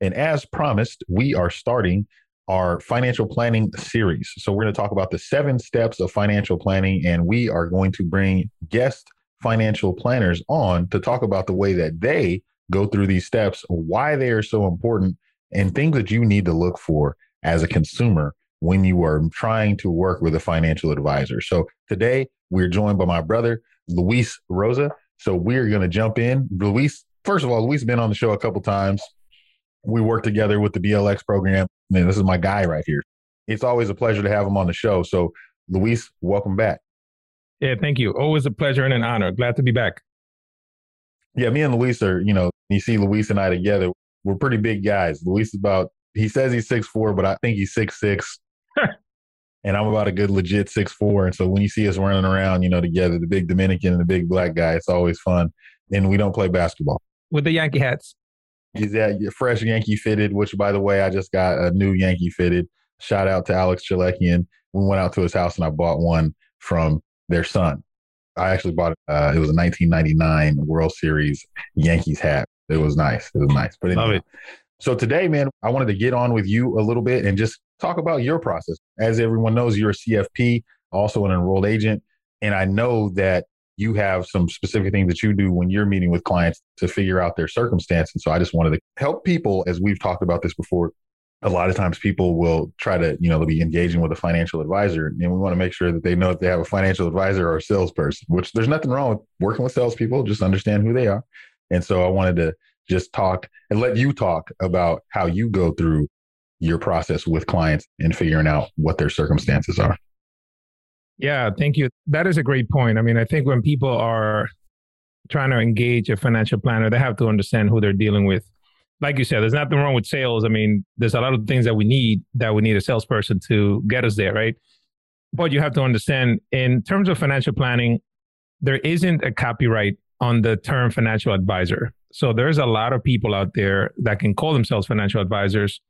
And as promised, we are starting our financial planning series. So we're going to talk about the seven steps of financial planning, and we are going to bring guest financial planners on to talk about the way that they go through these steps, why they are so important, and things that you need to look for as a consumer when you are trying to work with a financial advisor. So today we're joined by my brother, Luis Rosa. So we're going to jump in. Luis, first of all, Luis has been on the show a couple times we work together with the BLX program. And this is my guy right here. It's always a pleasure to have him on the show. So, Luis, welcome back. Yeah, thank you. Always a pleasure and an honor. Glad to be back. Yeah, me and Luis are, you know, you see Luis and I together, we're pretty big guys. Luis is about, he says he's six four, but I think he's six six. and I'm about a good legit six four. And so when you see us running around, you know, together, the big Dominican and the big black guy, it's always fun. And we don't play basketball. With the Yankee hats. He's at fresh Yankee fitted, which by the way, I just got a new Yankee fitted. Shout out to Alex Chalekian. We went out to his house and I bought one from their son. I actually bought it. Uh, it was a 1999 World Series Yankees hat. It was nice. It was nice. But anyway, love it. So today, man, I wanted to get on with you a little bit and just talk about your process. As everyone knows, you're a CFP, also an enrolled agent, and I know that you have some specific things that you do when you're meeting with clients to figure out their circumstance. And so I just wanted to help people, as we've talked about this before. A lot of times people will try to, you know, they'll be engaging with a financial advisor. And we want to make sure that they know that they have a financial advisor or a salesperson, which there's nothing wrong with working with salespeople, just understand who they are. And so I wanted to just talk and let you talk about how you go through your process with clients and figuring out what their circumstances are. Yeah, thank you. That is a great point. I mean, I think when people are trying to engage a financial planner, they have to understand who they're dealing with. Like you said, there's nothing wrong with sales. I mean, there's a lot of things that we need that we need a salesperson to get us there, right? But you have to understand in terms of financial planning, there isn't a copyright on the term financial advisor. So there's a lot of people out there that can call themselves financial advisors.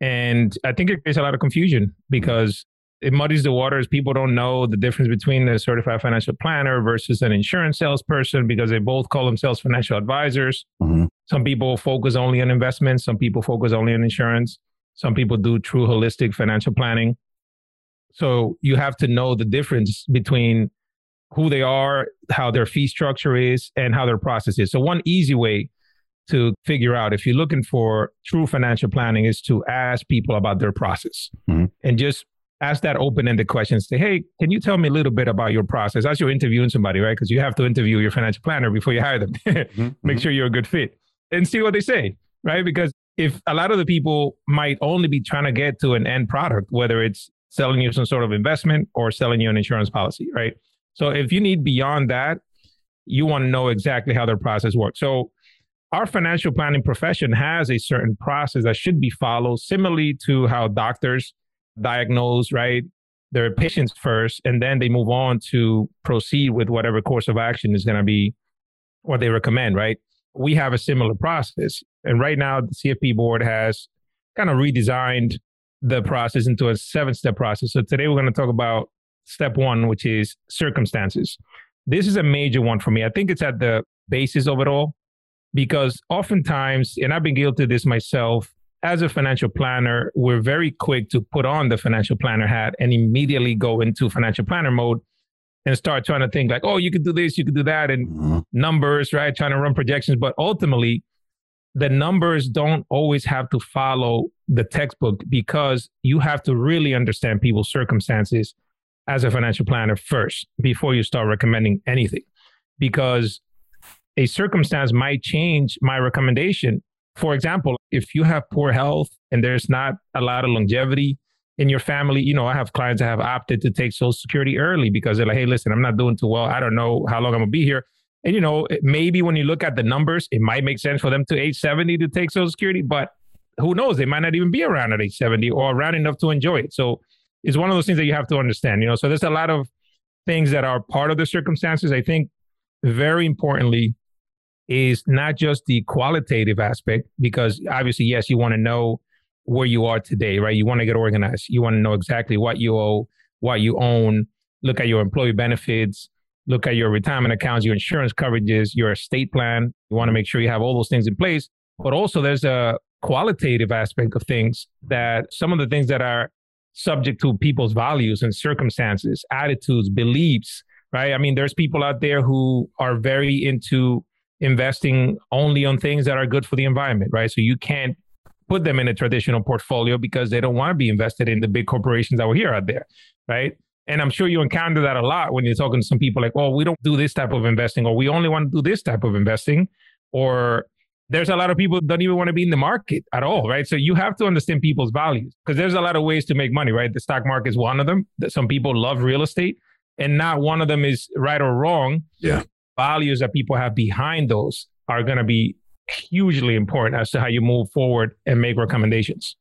And I think it creates a lot of confusion because it muddies the waters. People don't know the difference between a certified financial planner versus an insurance salesperson because they both call themselves financial advisors. Mm-hmm. Some people focus only on investments, some people focus only on insurance, some people do true holistic financial planning. So you have to know the difference between who they are, how their fee structure is, and how their process is. So, one easy way to figure out if you're looking for true financial planning is to ask people about their process mm-hmm. and just ask that open-ended question. Say, hey, can you tell me a little bit about your process as you're interviewing somebody, right? Because you have to interview your financial planner before you hire them. mm-hmm. Make sure you're a good fit and see what they say, right? Because if a lot of the people might only be trying to get to an end product, whether it's selling you some sort of investment or selling you an insurance policy, right? So if you need beyond that, you want to know exactly how their process works. So our financial planning profession has a certain process that should be followed, similarly to how doctors diagnose, right? Their patients first, and then they move on to proceed with whatever course of action is going to be what they recommend, right? We have a similar process. And right now, the CFP board has kind of redesigned the process into a seven step process. So today we're going to talk about step one, which is circumstances. This is a major one for me. I think it's at the basis of it all because oftentimes, and I've been guilty of this myself, as a financial planner, we're very quick to put on the financial planner hat and immediately go into financial planner mode and start trying to think like, oh, you could do this, you could do that, and mm-hmm. numbers, right? Trying to run projections. But ultimately, the numbers don't always have to follow the textbook because you have to really understand people's circumstances as a financial planner first before you start recommending anything. Because a circumstance might change my recommendation for example, if you have poor health and there's not a lot of longevity in your family, you know, I have clients that have opted to take Social Security early because they're like, hey, listen, I'm not doing too well. I don't know how long I'm going to be here. And, you know, maybe when you look at the numbers, it might make sense for them to age 70 to take Social Security. But who knows? They might not even be around at age 70 or around enough to enjoy it. So it's one of those things that you have to understand, you know. So there's a lot of things that are part of the circumstances. I think very importantly is not just the qualitative aspect, because obviously, yes, you want to know where you are today, right? You want to get organized. You want to know exactly what you owe, what you own, look at your employee benefits, look at your retirement accounts, your insurance coverages, your estate plan. You want to make sure you have all those things in place. But also, there's a qualitative aspect of things that some of the things that are subject to people's values and circumstances, attitudes, beliefs, right? I mean, there's people out there who are very into investing only on things that are good for the environment, right? So you can't put them in a traditional portfolio because they don't want to be invested in the big corporations that were here out there, right? And I'm sure you encounter that a lot when you're talking to some people like, oh, we don't do this type of investing, or we only want to do this type of investing, or there's a lot of people don't even want to be in the market at all, right? So you have to understand people's values because there's a lot of ways to make money, right? The stock market is one of them. Some people love real estate, and not one of them is right or wrong. Yeah. Values that people have behind those are going to be hugely important as to how you move forward and make recommendations.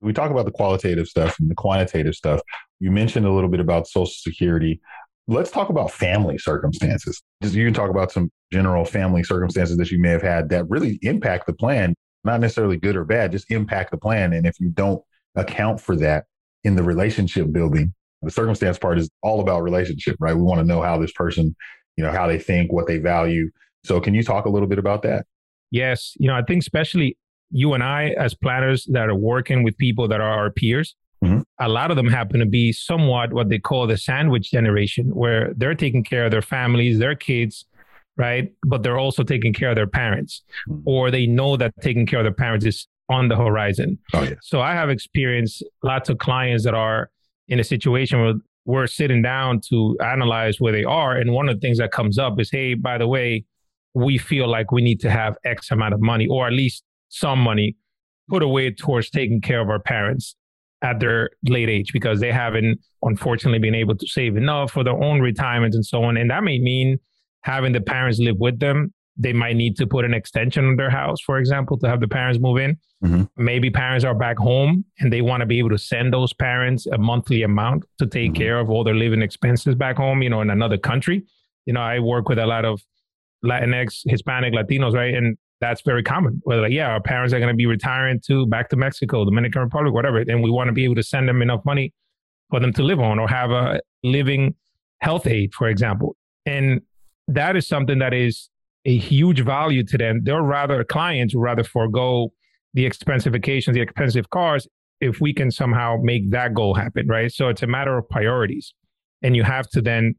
We talk about the qualitative stuff and the quantitative stuff. You mentioned a little bit about Social Security. Let's talk about family circumstances. Just you can talk about some general family circumstances that you may have had that really impact the plan, not necessarily good or bad, just impact the plan. And if you don't account for that in the relationship building, the circumstance part is all about relationship, right? We want to know how this person, you know, how they think, what they value. So can you talk a little bit about that? Yes. You know, I think especially you and I, as planners that are working with people that are our peers, mm-hmm. a lot of them happen to be somewhat what they call the sandwich generation, where they're taking care of their families, their kids, right? But they're also taking care of their parents, mm-hmm. or they know that taking care of their parents is on the horizon. Oh, yeah. So I have experienced lots of clients that are in a situation where we're sitting down to analyze where they are. And one of the things that comes up is, hey, by the way, we feel like we need to have X amount of money, or at least some money put away towards taking care of our parents at their late age because they haven't unfortunately been able to save enough for their own retirement and so on. And that may mean having the parents live with them. They might need to put an extension on their house, for example, to have the parents move in. Mm-hmm. Maybe parents are back home and they want to be able to send those parents a monthly amount to take mm-hmm. care of all their living expenses back home, you know, in another country. You know, I work with a lot of Latinx, Hispanic, Latinos, right? And that's very common. Where like, yeah, our parents are going to be retiring to back to Mexico, Dominican Republic, whatever, and we want to be able to send them enough money for them to live on or have a living health aid, for example. And that is something that is a huge value to them. They're rather clients would rather forego the expensive vacations, the expensive cars, if we can somehow make that goal happen, right? So it's a matter of priorities. And you have to then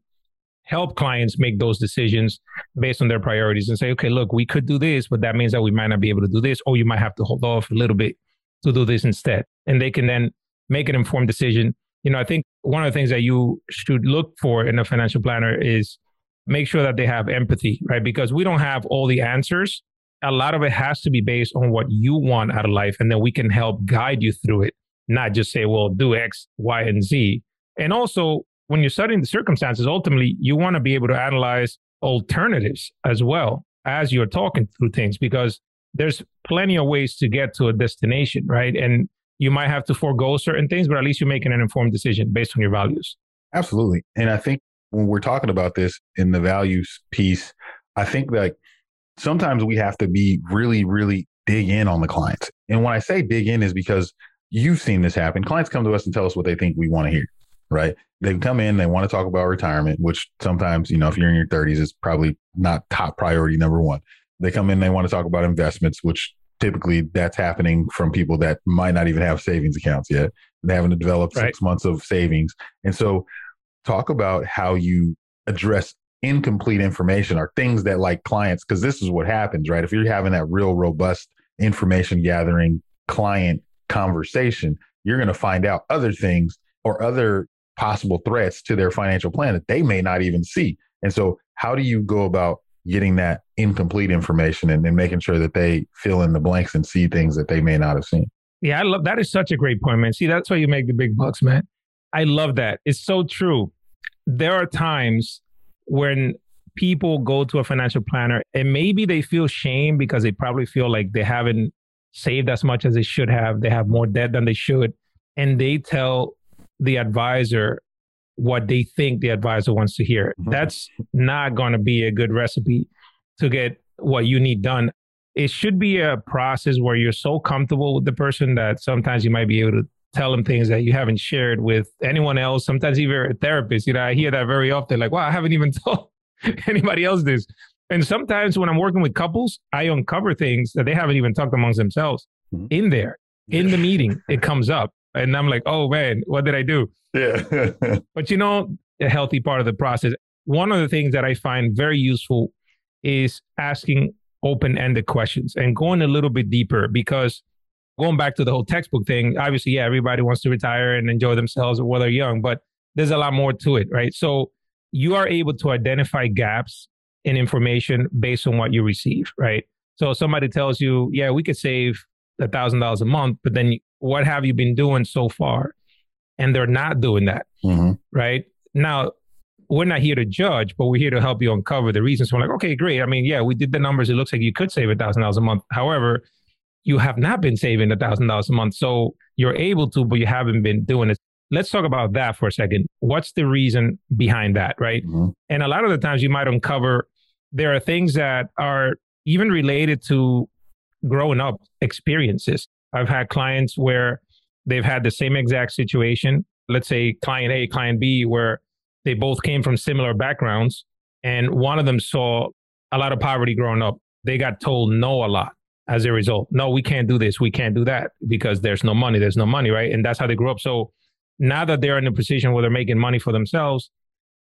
help clients make those decisions based on their priorities and say, okay, look, we could do this, but that means that we might not be able to do this, or you might have to hold off a little bit to do this instead. And they can then make an informed decision. You know, I think one of the things that you should look for in a financial planner is make sure that they have empathy, right? Because we don't have all the answers. A lot of it has to be based on what you want out of life, and then we can help guide you through it, not just say, well, do X, Y, and Z. And also, when you're studying the circumstances, ultimately, you want to be able to analyze alternatives as well as you're talking through things because there's plenty of ways to get to a destination, right? And you might have to forego certain things, but at least you're making an informed decision based on your values. Absolutely. And I think when we're talking about this in the values piece, I think that sometimes we have to be really, really dig in on the clients. And when I say dig in is because you've seen this happen. Clients come to us and tell us what they think we want to hear right? They come in, they want to talk about retirement, which sometimes, you know, if you're in your 30s, it's probably not top priority number one. They come in, they want to talk about investments, which typically that's happening from people that might not even have savings accounts yet. They haven't developed right. six months of savings. And so, talk about how you address incomplete information or things that like clients, because this is what happens, right? If you're having that real robust information gathering client conversation, you're going to find out other things or other possible threats to their financial plan that they may not even see. And so, how do you go about getting that incomplete information and, and making sure that they fill in the blanks and see things that they may not have seen? Yeah, I love that. Is such a great point, man. See, that's why you make the big bucks, man. I love that. It's so true. There are times when people go to a financial planner and maybe they feel shame because they probably feel like they haven't saved as much as they should have. They have more debt than they should. And they tell the advisor what they think the advisor wants to hear. Mm-hmm. That's not going to be a good recipe to get what you need done. It should be a process where you're so comfortable with the person that sometimes you might be able to tell them things that you haven't shared with anyone else, sometimes even a therapist. You know, I hear that very often like, wow, I haven't even told anybody else this. And sometimes when I'm working with couples, I uncover things that they haven't even talked amongst themselves mm-hmm. in there. In the meeting, it comes up. And I'm like, oh man, what did I do? Yeah. but you know, a healthy part of the process. One of the things that I find very useful is asking open ended questions and going a little bit deeper because going back to the whole textbook thing, obviously, yeah, everybody wants to retire and enjoy themselves while they're young, but there's a lot more to it, right? So you are able to identify gaps in information based on what you receive, right? So somebody tells you, yeah, we could save a thousand dollars a month, but then what have you been doing so far? And they're not doing that, mm-hmm. right? Now, we're not here to judge, but we're here to help you uncover the reasons. So we're like, okay, great. I mean, yeah, we did the numbers. It looks like you could save a thousand dollars a month. However, you have not been saving a thousand dollars a month. So you're able to, but you haven't been doing it. Let's talk about that for a second. What's the reason behind that, right? Mm-hmm. And a lot of the times you might uncover there are things that are even related to growing up experiences. I've had clients where they've had the same exact situation. Let's say client A, client B, where they both came from similar backgrounds. And one of them saw a lot of poverty growing up. They got told no a lot as a result. No, we can't do this. We can't do that because there's no money. There's no money, right? And that's how they grew up. So now that they're in a position where they're making money for themselves,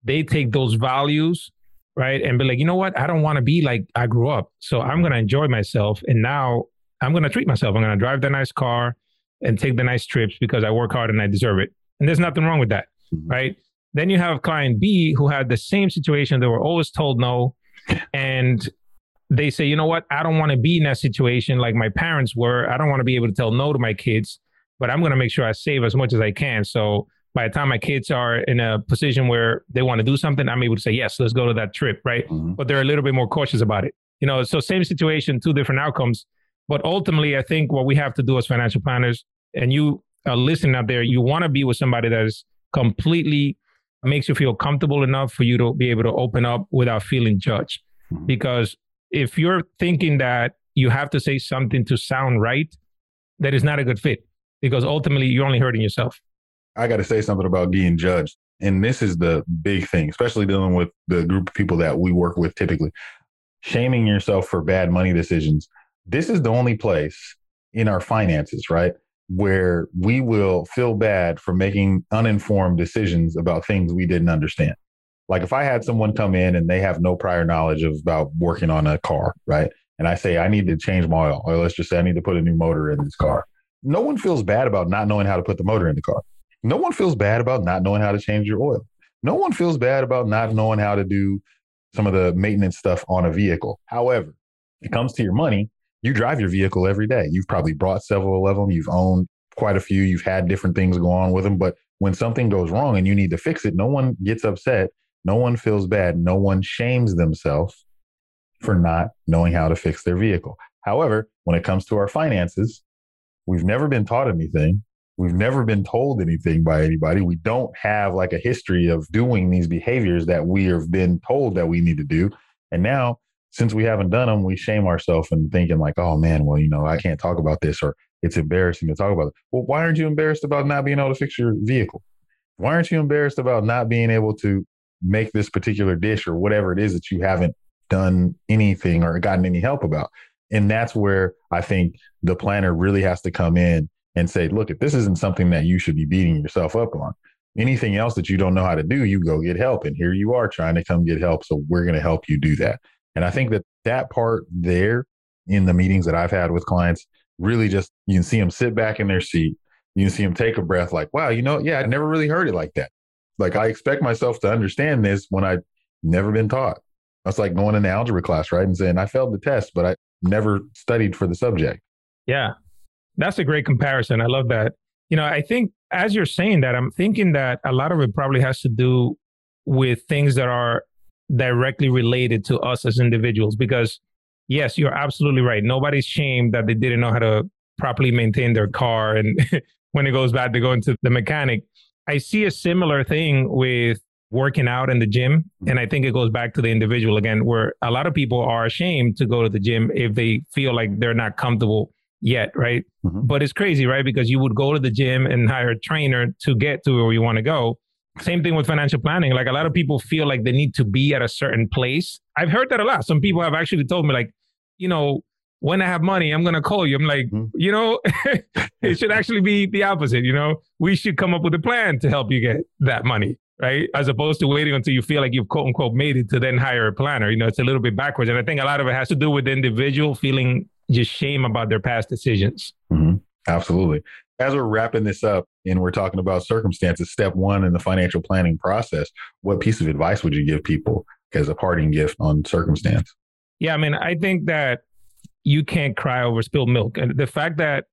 they take those values, right? And be like, you know what? I don't want to be like I grew up. So I'm going to enjoy myself. And now I'm going to treat myself. I'm going to drive the nice car and take the nice trips because I work hard and I deserve it. And there's nothing wrong with that, mm-hmm. right? Then you have client B who had the same situation. They were always told no. And they say, you know what, I don't want to be in that situation like my parents were. I don't want to be able to tell no to my kids, but I'm going to make sure I save as much as I can. So by the time my kids are in a position where they want to do something, I'm able to say, yes, let's go to that trip, right? Mm-hmm. But they're a little bit more cautious about it. You know, so same situation, two different outcomes. But ultimately, I think what we have to do as financial planners, and you are listening out there, you want to be with somebody that is completely makes you feel comfortable enough for you to be able to open up without feeling judged. Mm-hmm. Because if you're thinking that you have to say something to sound right, that is not a good fit because ultimately you're only hurting yourself. I got to say something about being judged. And this is the big thing, especially dealing with the group of people that we work with typically. Shaming yourself for bad money decisions. This is the only place in our finances, right? Where we will feel bad for making uninformed decisions about things we didn't understand. Like if I had someone come in and they have no prior knowledge of about working on a car, right? And I say I need to change my oil, or let's just say I need to put a new motor in this car. No one feels bad about not knowing how to put the motor in the car. No one feels bad about not knowing how to change your oil. No one feels bad about not knowing how to do some of the maintenance stuff on a vehicle. However, it comes to your money, you drive your vehicle every day. You've probably brought several of them. You've owned quite a few. You've had different things go on with them. But when something goes wrong and you need to fix it, no one gets upset no one feels bad. No one shames themselves for not knowing how to fix their vehicle. However, when it comes to our finances, we've never been taught anything. We've never been told anything by anybody. We don't have like a history of doing these behaviors that we have been told that we need to do. And now, since we haven't done them, we shame ourselves and thinking like, oh man, well, you know, I can't talk about this or it's embarrassing to talk about it. Well, why aren't you embarrassed about not being able to fix your vehicle? Why aren't you embarrassed about not being able to make this particular dish or whatever it is that you haven't done anything or gotten any help about. And that's where I think the planner really has to come in and say, look, if this isn't something that you should be beating yourself up on, anything else that you don't know how to do, you go get help. And here you are trying to come get help. So we're going to help you do that. And I think that that part there in the meetings that I've had with clients really just, you can see them sit back in their seat. You can see them take a breath like, wow, you know, yeah, I never really heard it like that. Like I expect myself to understand this when I've never been taught. That's like going in the algebra class, right? And saying I failed the test, but I never studied for the subject. Yeah. That's a great comparison. I love that. You know, I think as you're saying that, I'm thinking that a lot of it probably has to do with things that are directly related to us as individuals. Because, yes, you're absolutely right. Nobody's shamed that they didn't know how to properly maintain their car and when it goes bad, they go into the mechanic. I see a similar thing with working out in the gym. And I think it goes back to the individual again, where a lot of people are ashamed to go to the gym if they feel like they're not comfortable yet, right? Mm-hmm. But it's crazy, right? Because you would go to the gym and hire a trainer to get to where you want to go. Same thing with financial planning. Like a lot of people feel like they need to be at a certain place. I've heard that a lot. Some people have actually told me, like, you know, when I have money, I'm going to call you. I'm like, mm-hmm. you know, it should actually be the opposite. You know, we should come up with a plan to help you get that money, right? As opposed to waiting until you feel like you've quote unquote made it to then hire a planner. You know, it's a little bit backwards. And I think a lot of it has to do with the individual feeling just shame about their past decisions. Mm-hmm. Absolutely. As we're wrapping this up and we're talking about circumstances, step one in the financial planning process, what piece of advice would you give people as a parting gift on circumstance? Yeah, I mean, I think that you can't cry over spilled milk. And the fact that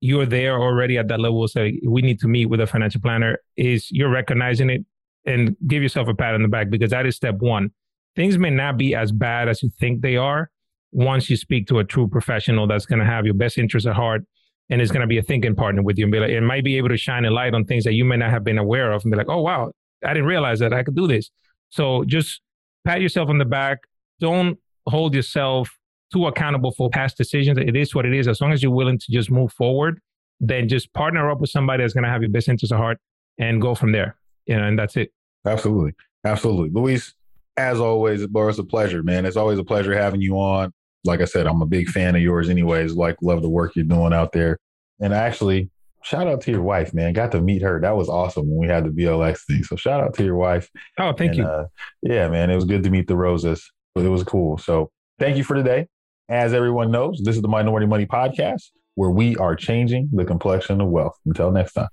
you're there already at that level, say we need to meet with a financial planner, is you're recognizing it and give yourself a pat on the back because that is step one. Things may not be as bad as you think they are once you speak to a true professional that's going to have your best interest at heart and is going to be a thinking partner with you and be like, it might be able to shine a light on things that you may not have been aware of and be like, oh, wow, I didn't realize that I could do this. So just pat yourself on the back. Don't hold yourself too accountable for past decisions. It is what it is. As long as you're willing to just move forward, then just partner up with somebody that's going to have your best interest at heart and go from there. You know, and that's it. Absolutely. Absolutely. Luis, as always, it's a pleasure, man. It's always a pleasure having you on. Like I said, I'm a big fan of yours anyways. Like, love the work you're doing out there. And actually, shout out to your wife, man. Got to meet her. That was awesome when we had the BLX thing. So shout out to your wife. Oh, thank and, you. Uh, yeah, man. It was good to meet the Roses, But it was cool. So thank you for today. As everyone knows, this is the Minority Money Podcast, where we are changing the complexion of wealth. Until next time.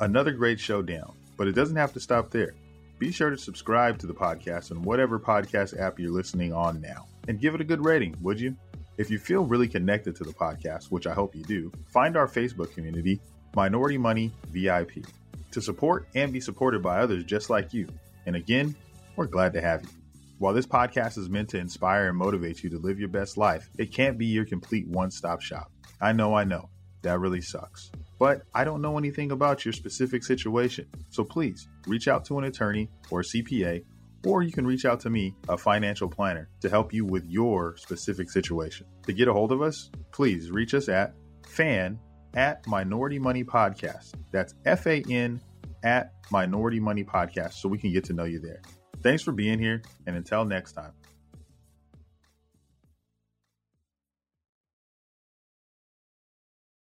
Another great showdown, but it doesn't have to stop there. Be sure to subscribe to the podcast on whatever podcast app you're listening on now and give it a good rating, would you? If you feel really connected to the podcast, which I hope you do, find our Facebook community, Minority Money VIP, to support and be supported by others just like you. And again, we're glad to have you. While this podcast is meant to inspire and motivate you to live your best life, it can't be your complete one stop shop. I know, I know. That really sucks. But I don't know anything about your specific situation. So please reach out to an attorney or CPA, or you can reach out to me, a financial planner, to help you with your specific situation. To get a hold of us, please reach us at fan at Minority Money Podcast. That's F A N at Minority Money Podcast so we can get to know you there. Thanks for being here, and until next time.